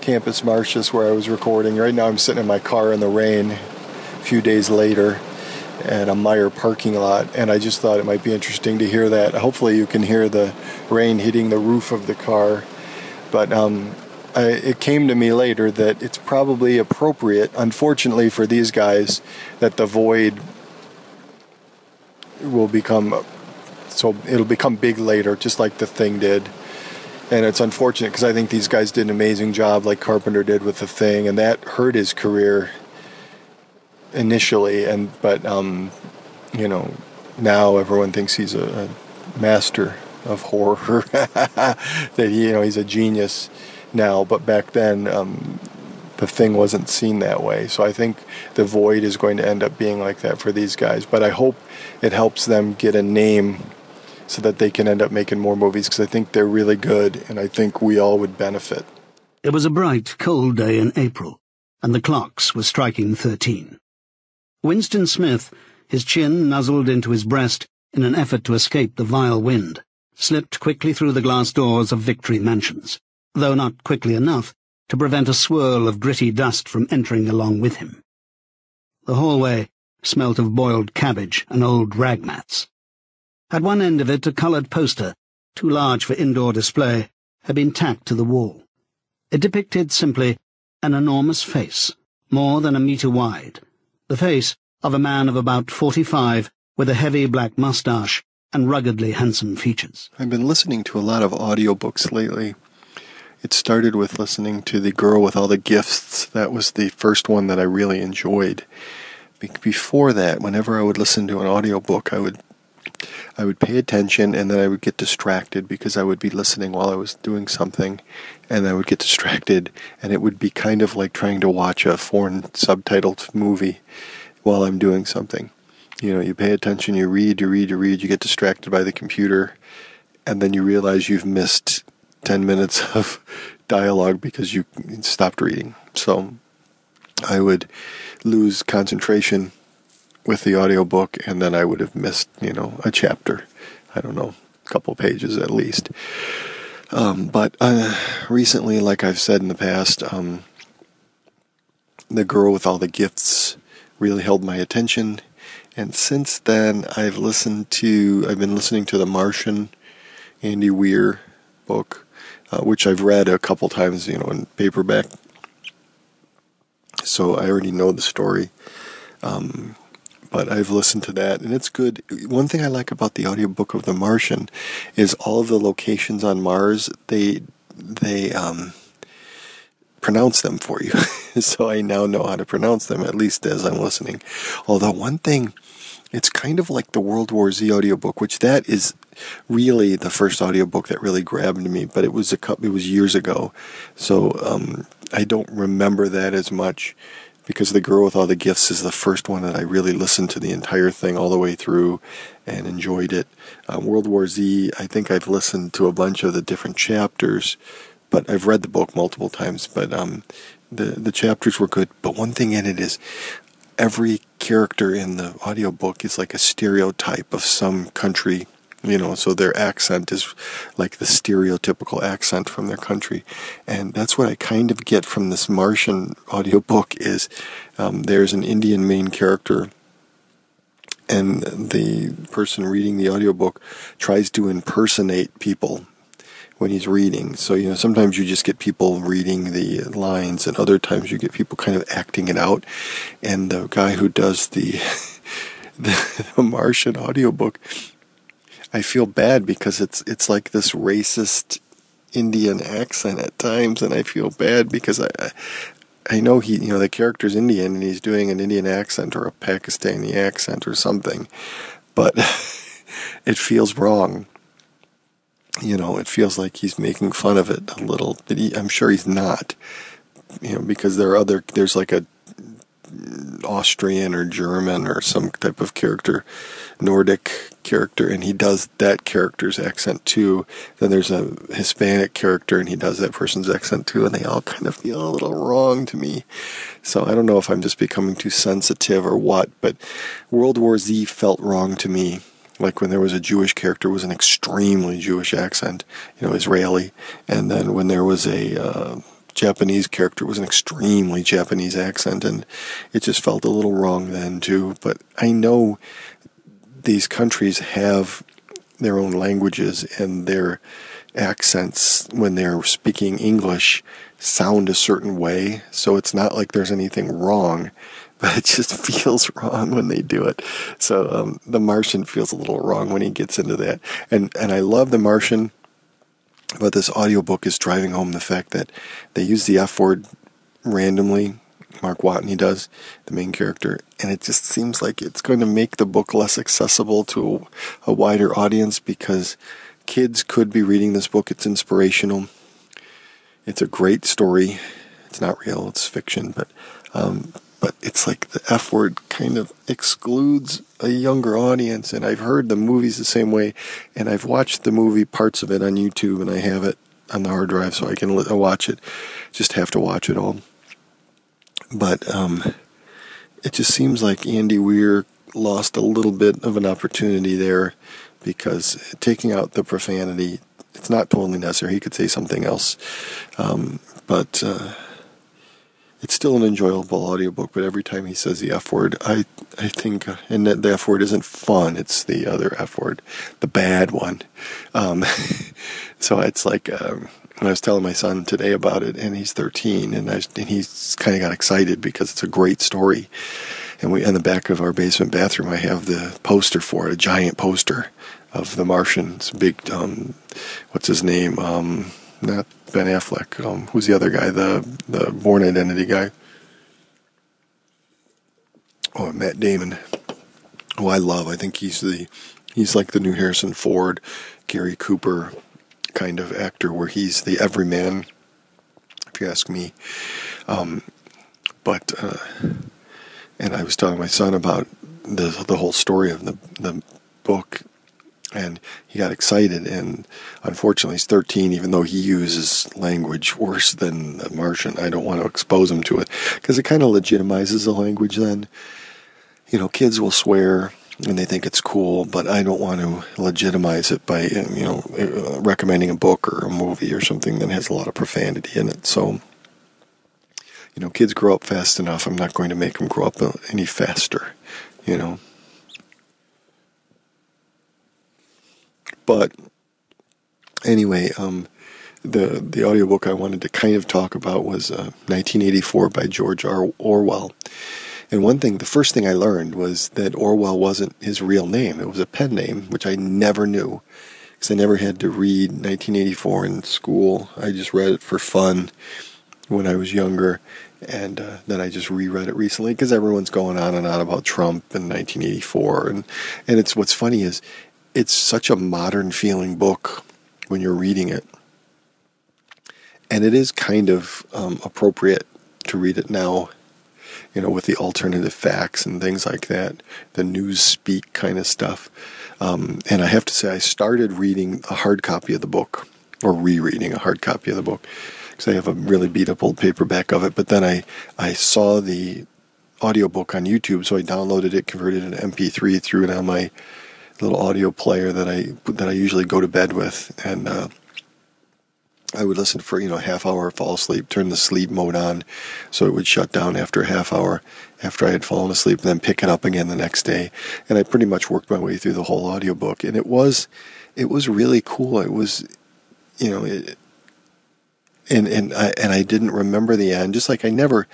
campus Martius where I was recording. Right now, I'm sitting in my car in the rain. A few days later, at a Meijer parking lot, and I just thought it might be interesting to hear that. Hopefully, you can hear the rain hitting the roof of the car. But um, I, it came to me later that it's probably appropriate, unfortunately for these guys, that the void will become so it'll become big later, just like the thing did. And it's unfortunate because I think these guys did an amazing job, like Carpenter did with the thing, and that hurt his career initially. And but um, you know, now everyone thinks he's a, a master of horror. that he, you know, he's a genius now, but back then um, the thing wasn't seen that way. So I think the void is going to end up being like that for these guys. But I hope it helps them get a name so that they can end up making more movies because I think they're really good and I think we all would benefit. It was a bright, cold day in April, and the clocks were striking thirteen. Winston Smith, his chin nuzzled into his breast in an effort to escape the vile wind, slipped quickly through the glass doors of Victory Mansions though not quickly enough to prevent a swirl of gritty dust from entering along with him. The hallway smelt of boiled cabbage and old rag mats. At one end of it a coloured poster, too large for indoor display, had been tacked to the wall. It depicted simply an enormous face, more than a metre wide, the face of a man of about forty-five with a heavy black moustache and ruggedly handsome features. I've been listening to a lot of audiobooks lately. It started with listening to The Girl with All the Gifts. That was the first one that I really enjoyed. Before that, whenever I would listen to an audiobook, I would I would pay attention and then I would get distracted because I would be listening while I was doing something and I would get distracted and it would be kind of like trying to watch a foreign subtitled movie while I'm doing something. You know, you pay attention, you read, you read, you read, you get distracted by the computer and then you realize you've missed 10 minutes of dialogue because you stopped reading. So I would lose concentration with the audiobook and then I would have missed, you know, a chapter. I don't know, a couple pages at least. Um, but uh, recently, like I've said in the past, um, the girl with all the gifts really held my attention. And since then, I've listened to, I've been listening to The Martian, Andy Weir book, uh, which I've read a couple times, you know, in paperback. So I already know the story. Um, but I've listened to that and it's good. One thing I like about the audiobook of The Martian is all of the locations on Mars, they they um, pronounce them for you. so I now know how to pronounce them at least as I'm listening. Although one thing it's kind of like the World War Z audiobook, which that is really the first audiobook that really grabbed me, but it was a couple, it was years ago. So um, I don't remember that as much. because The Girl with All the Gifts is the first one that I really listened to the entire thing all the way through and enjoyed it. Uh, World War Z, I think I've listened to a bunch of the different chapters, but I've read the book multiple times. But um, the the chapters were good. But one thing in it is every character in the audiobook is like a stereotype of some country you know so their accent is like the stereotypical accent from their country. And that's what i kind of get from this martian audiobook is um, there's an indian main character and the person reading the audiobook tries to impersonate people when he's reading. So, you know, sometimes you just get people reading the lines, and other times you get people kind of acting it out. And the guy who does the, the, the Martian audiobook, I feel bad because it's it's like this racist Indian accent at times, and I feel bad because I, I know he, you know, the character's Indian and he's doing an Indian accent or a Pakistani accent or something, but it feels wrong. You know, it feels like he's making fun of it a little. But he, I'm sure he's not. You know, because there are other. There's like a Austrian or German or some type of character, Nordic character, and he does that character's accent too. Then there's a Hispanic character, and he does that person's accent too, and they all kind of feel a little wrong to me. So I don't know if I'm just becoming too sensitive or what, but World War Z felt wrong to me. Like when there was a Jewish character, was an extremely Jewish accent, you know, Israeli, and then when there was a uh, Japanese character was an extremely Japanese accent, and it just felt a little wrong then too. But I know these countries have their own languages and their accents when they're speaking English sound a certain way, so it's not like there's anything wrong, but it just feels wrong when they do it. So um, the Martian feels a little wrong when he gets into that, and and I love the Martian but this audiobook is driving home the fact that they use the F word randomly. Mark Watney does, the main character, and it just seems like it's going to make the book less accessible to a, wider audience because kids could be reading this book. It's inspirational. It's a great story. It's not real, it's fiction, but um, but it's like the F word kind of excludes a younger audience. And I've heard the movies the same way, and I've watched the movie parts of it on YouTube, and I have it on the hard drive so I can watch it. Just have to watch it all. But um, it just seems like Andy Weir lost a little bit of an opportunity there because taking out the profanity, it's not totally necessary. He could say something else. Um, but. Uh, it's still an enjoyable audiobook, but every time he says the F word, I I think, and the F word isn't fun. It's the other F word, the bad one. Um, so it's like um, I was telling my son today about it, and he's 13, and, I, and he's kind of got excited because it's a great story. And we, in the back of our basement bathroom, I have the poster for it, a giant poster of the Martian. It's big, um, what's his name? Um, not Ben Affleck. Um, who's the other guy? The the Bourne Identity guy. Oh, Matt Damon. who I love. I think he's the he's like the new Harrison Ford, Gary Cooper kind of actor, where he's the everyman. If you ask me, um, but uh, and I was telling my son about the the whole story of the the book and he got excited. And unfortunately, he's 13, even though he uses language worse than the Martian. I don't want to expose him to it because it kind of legitimizes the language then. You know, kids will swear and they think it's cool, but I don't want to legitimize it by, you know, recommending a book or a movie or something that has a lot of profanity in it. So, you know, kids grow up fast enough. I'm not going to make them grow up any faster, you know. But anyway, um, the the audiobook I wanted to kind of talk about was uh, 1984 by George R. Orwell. And one thing, the first thing I learned was that Orwell wasn't his real name. It was a pen name, which I never knew because I never had to read 1984 in school. I just read it for fun when I was younger. And uh, then I just reread it recently because everyone's going on and on about Trump in 1984. And, and it's what's funny is it's such a modern feeling book when you're reading it. And it is kind of um, appropriate to read it now. you know, with the alternative facts and things like that, the news speak kind of stuff. Um, and I have to say, I started reading a hard copy of the book, or rereading a hard copy of the book, because I have a really beat up old paperback of it. But then I, I saw the audiobook on YouTube, so I downloaded it, converted it to MP3, threw it on my little audio player that I that I usually go to bed with, and uh, I would listen for you know a half hour, fall asleep, turn the sleep mode on, so it would shut down after a half hour after I had fallen asleep, and then pick it up again the next day. And I pretty much worked my way through the whole audiobook, and it was it was really cool. It was you know it, and and I and I didn't remember the end, just like I never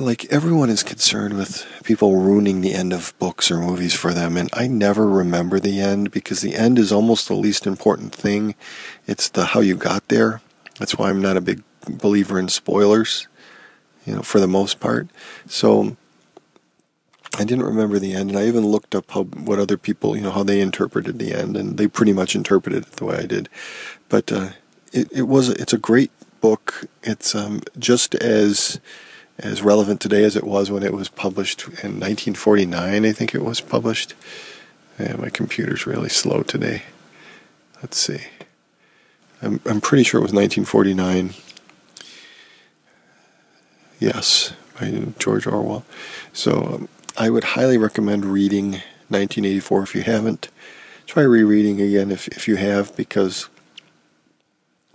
like everyone is concerned with people ruining the end of books or movies for them and i never remember the end because the end is almost the least important thing. It's the how you got there. That's why i'm not a big believer in spoilers you know for the most part. So i didn't remember the end and i even looked up how what other people you know how they interpreted the end and they pretty much interpreted it the way i did. But uh, it, it was it's a great book. It's um, just as as relevant today as it was when it was published in 1949. I think it was published. Yeah, my computer's really slow today. Let's see. I'm I'm pretty sure it was 1949. Yes, by George Orwell. So um, I would highly recommend reading 1984 if you haven't. Try rereading again if if you have because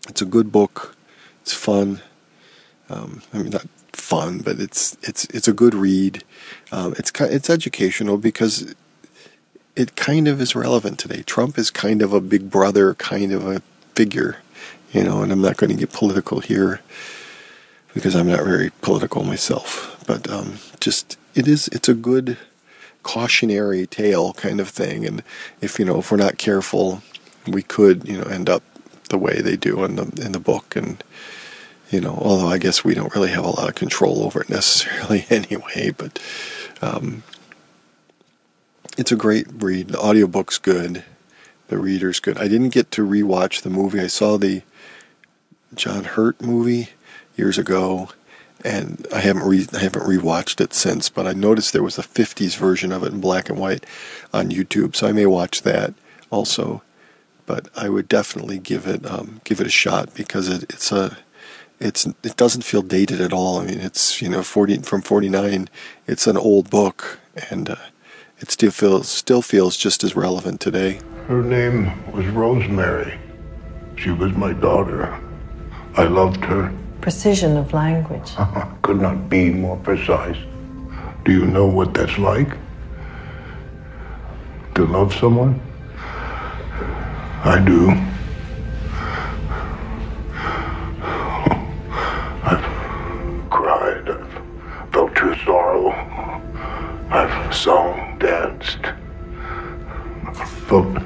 it's a good book. It's fun. Um, I mean, not fun, but it's it's it's a good read. Um, it's it's educational because it kind of is relevant today. Trump is kind of a big brother kind of a figure, you know. And I'm not going to get political here because I'm not very political myself. But um, just it is it's a good cautionary tale kind of thing. And if you know if we're not careful, we could you know end up the way they do in the in the book and you know, although I guess we don't really have a lot of control over it necessarily anyway, but um, it's a great read. The audiobook's good. The reader's good. I didn't get to rewatch the movie. I saw the John Hurt movie years ago, and I haven't re- I haven't rewatched it since. But I noticed there was a '50s version of it in black and white on YouTube, so I may watch that also. But I would definitely give it um, give it a shot because it, it's a it's it doesn't feel dated at all. I mean, it's you know forty from forty nine. It's an old book, and uh, it still feels still feels just as relevant today. Her name was Rosemary. She was my daughter. I loved her. Precision of language. Could not be more precise. Do you know what that's like? To love someone? I do. I've sung, danced, felt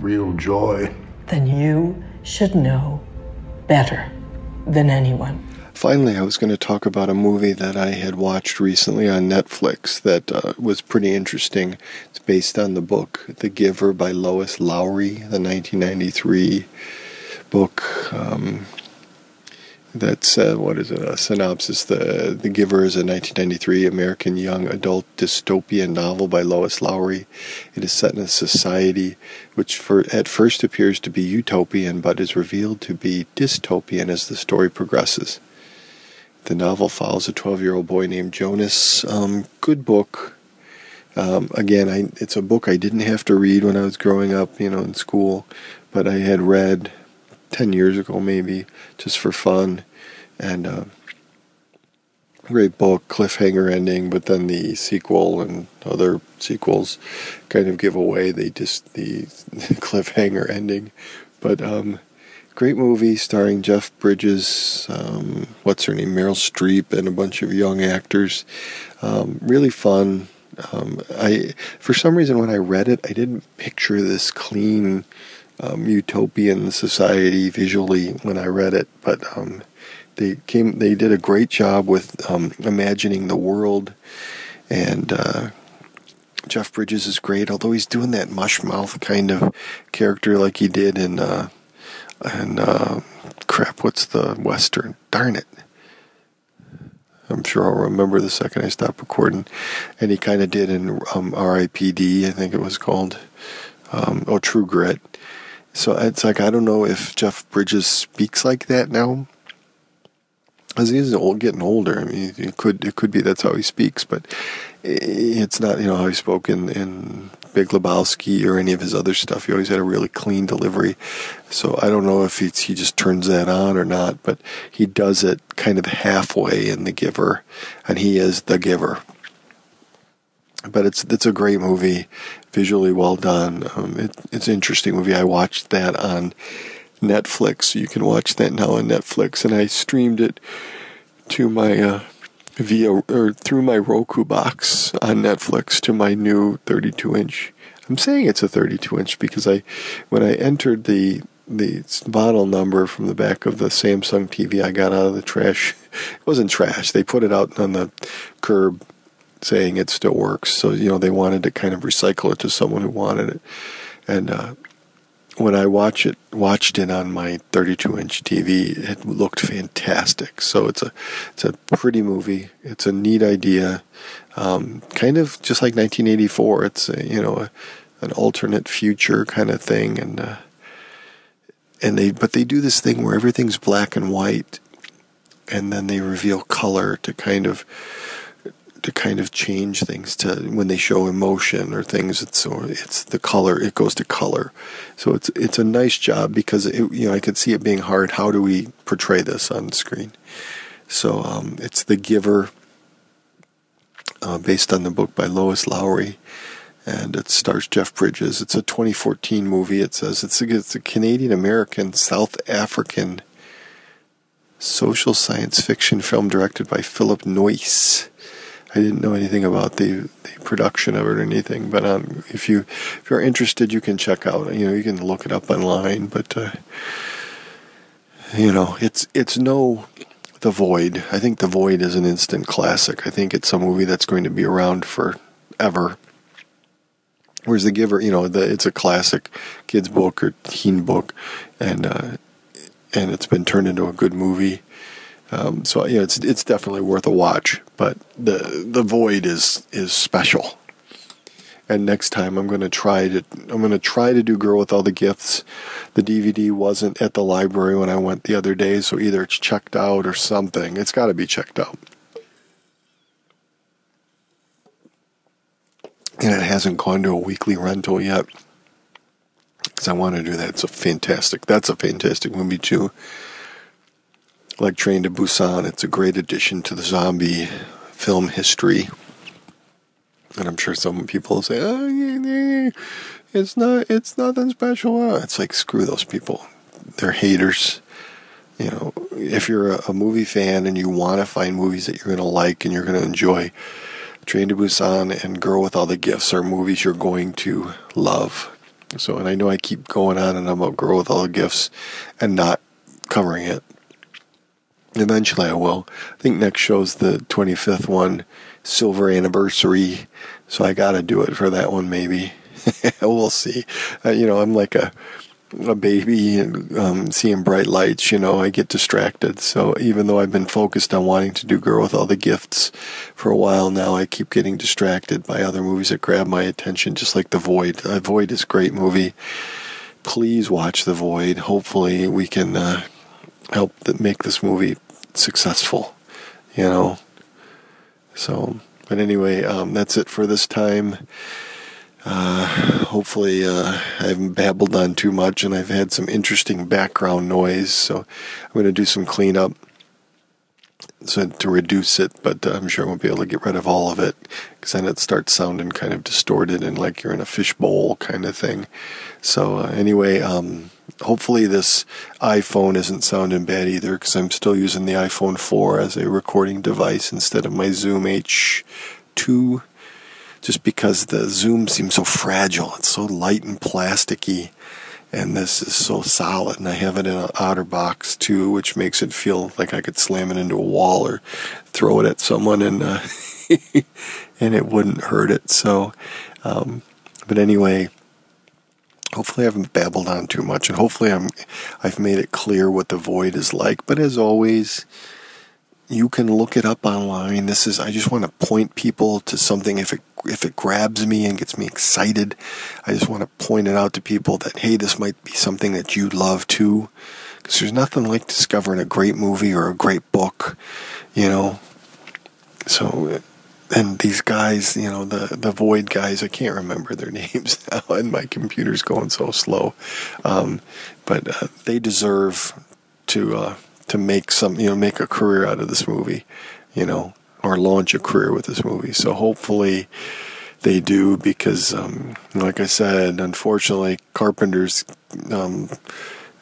real joy. Then you should know better than anyone. Finally, I was going to talk about a movie that I had watched recently on Netflix that uh, was pretty interesting. It's based on the book The Giver by Lois Lowry, the 1993 book. Um, that's uh, what is it? A synopsis. The The Giver is a 1993 American young adult dystopian novel by Lois Lowry. It is set in a society which, for, at first, appears to be utopian, but is revealed to be dystopian as the story progresses. The novel follows a 12 year old boy named Jonas. Um, good book. Um, again, I, it's a book I didn't have to read when I was growing up, you know, in school, but I had read 10 years ago, maybe, just for fun. And uh, great book, cliffhanger ending, but then the sequel and other sequels kind of give away the just the cliffhanger ending. But um, great movie starring Jeff Bridges, um, what's her name, Meryl Streep, and a bunch of young actors. Um, really fun. Um, I for some reason when I read it, I didn't picture this clean um, utopian society visually when I read it, but um, they came. They did a great job with um, imagining the world, and uh, Jeff Bridges is great. Although he's doing that mush mouth kind of character like he did in uh, and uh, crap. What's the western? Darn it. I'm sure I'll remember the second I stop recording. And he kind of did in um, R.I.P.D. I think it was called. Um, oh, True Grit. So it's like I don't know if Jeff Bridges speaks like that now, as he's old, getting older. I mean, it could it could be that's how he speaks, but it's not you know how he spoke in, in Big Lebowski or any of his other stuff. He always had a really clean delivery. So I don't know if he he just turns that on or not, but he does it kind of halfway in The Giver, and he is the giver. But it's it's a great movie, visually well done. Um, it, it's an interesting movie. I watched that on Netflix. You can watch that now on Netflix, and I streamed it to my uh, via or through my Roku box on Netflix to my new 32 inch. I'm saying it's a 32 inch because I, when I entered the the model number from the back of the Samsung TV I got out of the trash, it wasn't trash. They put it out on the curb saying it still works. So you know they wanted to kind of recycle it to someone who wanted it, and uh, when I watch it, watched it on my 32 inch TV, it looked fantastic. So it's a, it's a pretty movie. It's a neat idea, um, kind of just like 1984. It's a, you know a, an alternate future kind of thing, and uh, and they but they do this thing where everything's black and white, and then they reveal color to kind of to kind of change things to when they show emotion or things. It's so it's the color. It goes to color. So it's it's a nice job because it, you know I could see it being hard. How do we portray this on screen? So um, it's The Giver, uh, based on the book by Lois Lowry, and it stars Jeff Bridges. It's a 2014 movie. It says it's a, it's a Canadian American South African social science fiction film directed by Philip Noyce. I didn't know anything about the, the production of it or anything, but um, if you if you're interested, you can check out. You know, you can look it up online. But uh, you know, it's it's no The Void. I think The Void is an instant classic. I think it's a movie that's going to be around forever. Whereas The Giver, you know, the, it's a classic kids book or teen book, and uh, and it's been turned into a good movie. Um, so yeah, it's it's definitely worth a watch. But the the void is is special. And next time I'm going to try to I'm going to try to do Girl with All the Gifts. The DVD wasn't at the library when I went the other day, so either it's checked out or something. It's got to be checked out. And it hasn't gone to a weekly rental yet. Because I want to do that. It's a fantastic. That's a fantastic movie too like Train to Busan, it's a great addition to the zombie film history. And I'm sure some people will say, "Oh, yeah, yeah, it's not, it's nothing special." It's like screw those people. They're haters. You know, if you're a, a movie fan and you want to find movies that you're going to like and you're going to enjoy, Train to Busan and Girl with All the Gifts are movies you're going to love. So, and I know I keep going on and about Girl with All the Gifts and not covering it Eventually I will. I think next show's the 25th one, silver anniversary. So I got to do it for that one, maybe. we'll see. Uh, you know, I'm like a a baby and um, seeing bright lights, you know, I get distracted. So even though I've been focused on wanting to do Girl with All the Gifts for a while now, I keep getting distracted by other movies that grab my attention, just like The Void. The Void is a great movie. Please watch The Void. Hopefully, we can uh, help that make this movie successful, you know. So, but anyway, um, that's it for this time. Uh, hopefully, uh, I haven't babbled on too much and I've had some interesting background noise. So, I'm going to do some cleanup so to reduce it, but uh, I'm sure I won't be able to get rid of all of it because then it starts sounding kind of distorted and like you're in a fishbowl kind of thing. So, uh, anyway, um, hopefully this iPhone isn't sounding bad either because I'm still using the iPhone 4 as a recording device instead of my Zoom H2 just because the Zoom seems so fragile. It's so light and plasticky and this is so solid and I have it in an OtterBox too which makes it feel like I could slam it into a wall or throw it at someone and uh, and it wouldn't hurt it so um, but anyway hopefully I haven't babbled on too much, and hopefully I'm I've made it clear what the void is like. But as always, you can look it up online. This is I just want to point people to something if it if it grabs me and gets me excited. I just want to point it out to people that hey, this might be something that you'd love too. Because there's nothing like discovering a great movie or a great book, you know. So and these guys, you know, the the Void guys, I can't remember their names now, and my computer's going so slow. Um, but uh, they deserve to uh, to make some, you know, make a career out of this movie, you know, or launch a career with this movie. So hopefully they do, because, um, like I said, unfortunately, Carpenter's um,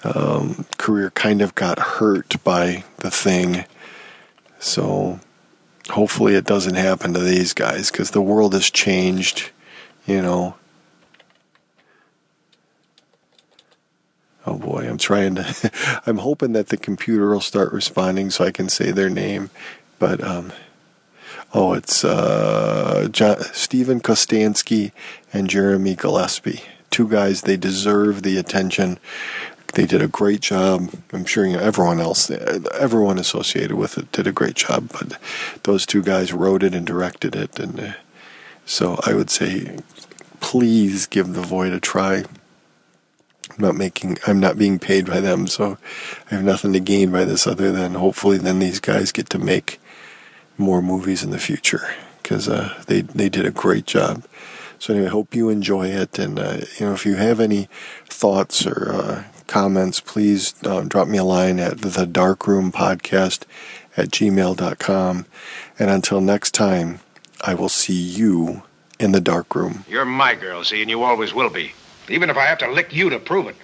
um, career kind of got hurt by the thing. So hopefully it doesn't happen to these guys because the world has changed, you know. Oh boy, I'm trying to. I'm hoping that the computer will start responding so I can say their name. But, um, oh, it's uh, John, Steven Kostanski and Jeremy Gillespie. Two guys, they deserve the attention they did a great job. I'm sure everyone else, everyone associated with it, did a great job. But those two guys wrote it and directed it, and uh, so I would say, please give the Void a try. I'm not making, I'm not being paid by them, so I have nothing to gain by this other than hopefully then these guys get to make more movies in the future because uh, they they did a great job. So anyway, hope you enjoy it, and uh, you know if you have any thoughts or uh, comments, please uh, drop me a line at the darkroom podcast at gmail.com. And until next time, I will see you in the dark room. You're my girl, see, and you always will be. Even if I have to lick you to prove it.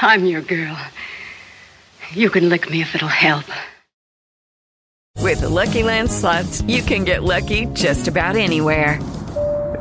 I'm your girl. You can lick me if it'll help. With the Lucky Land slots, you can get lucky just about anywhere.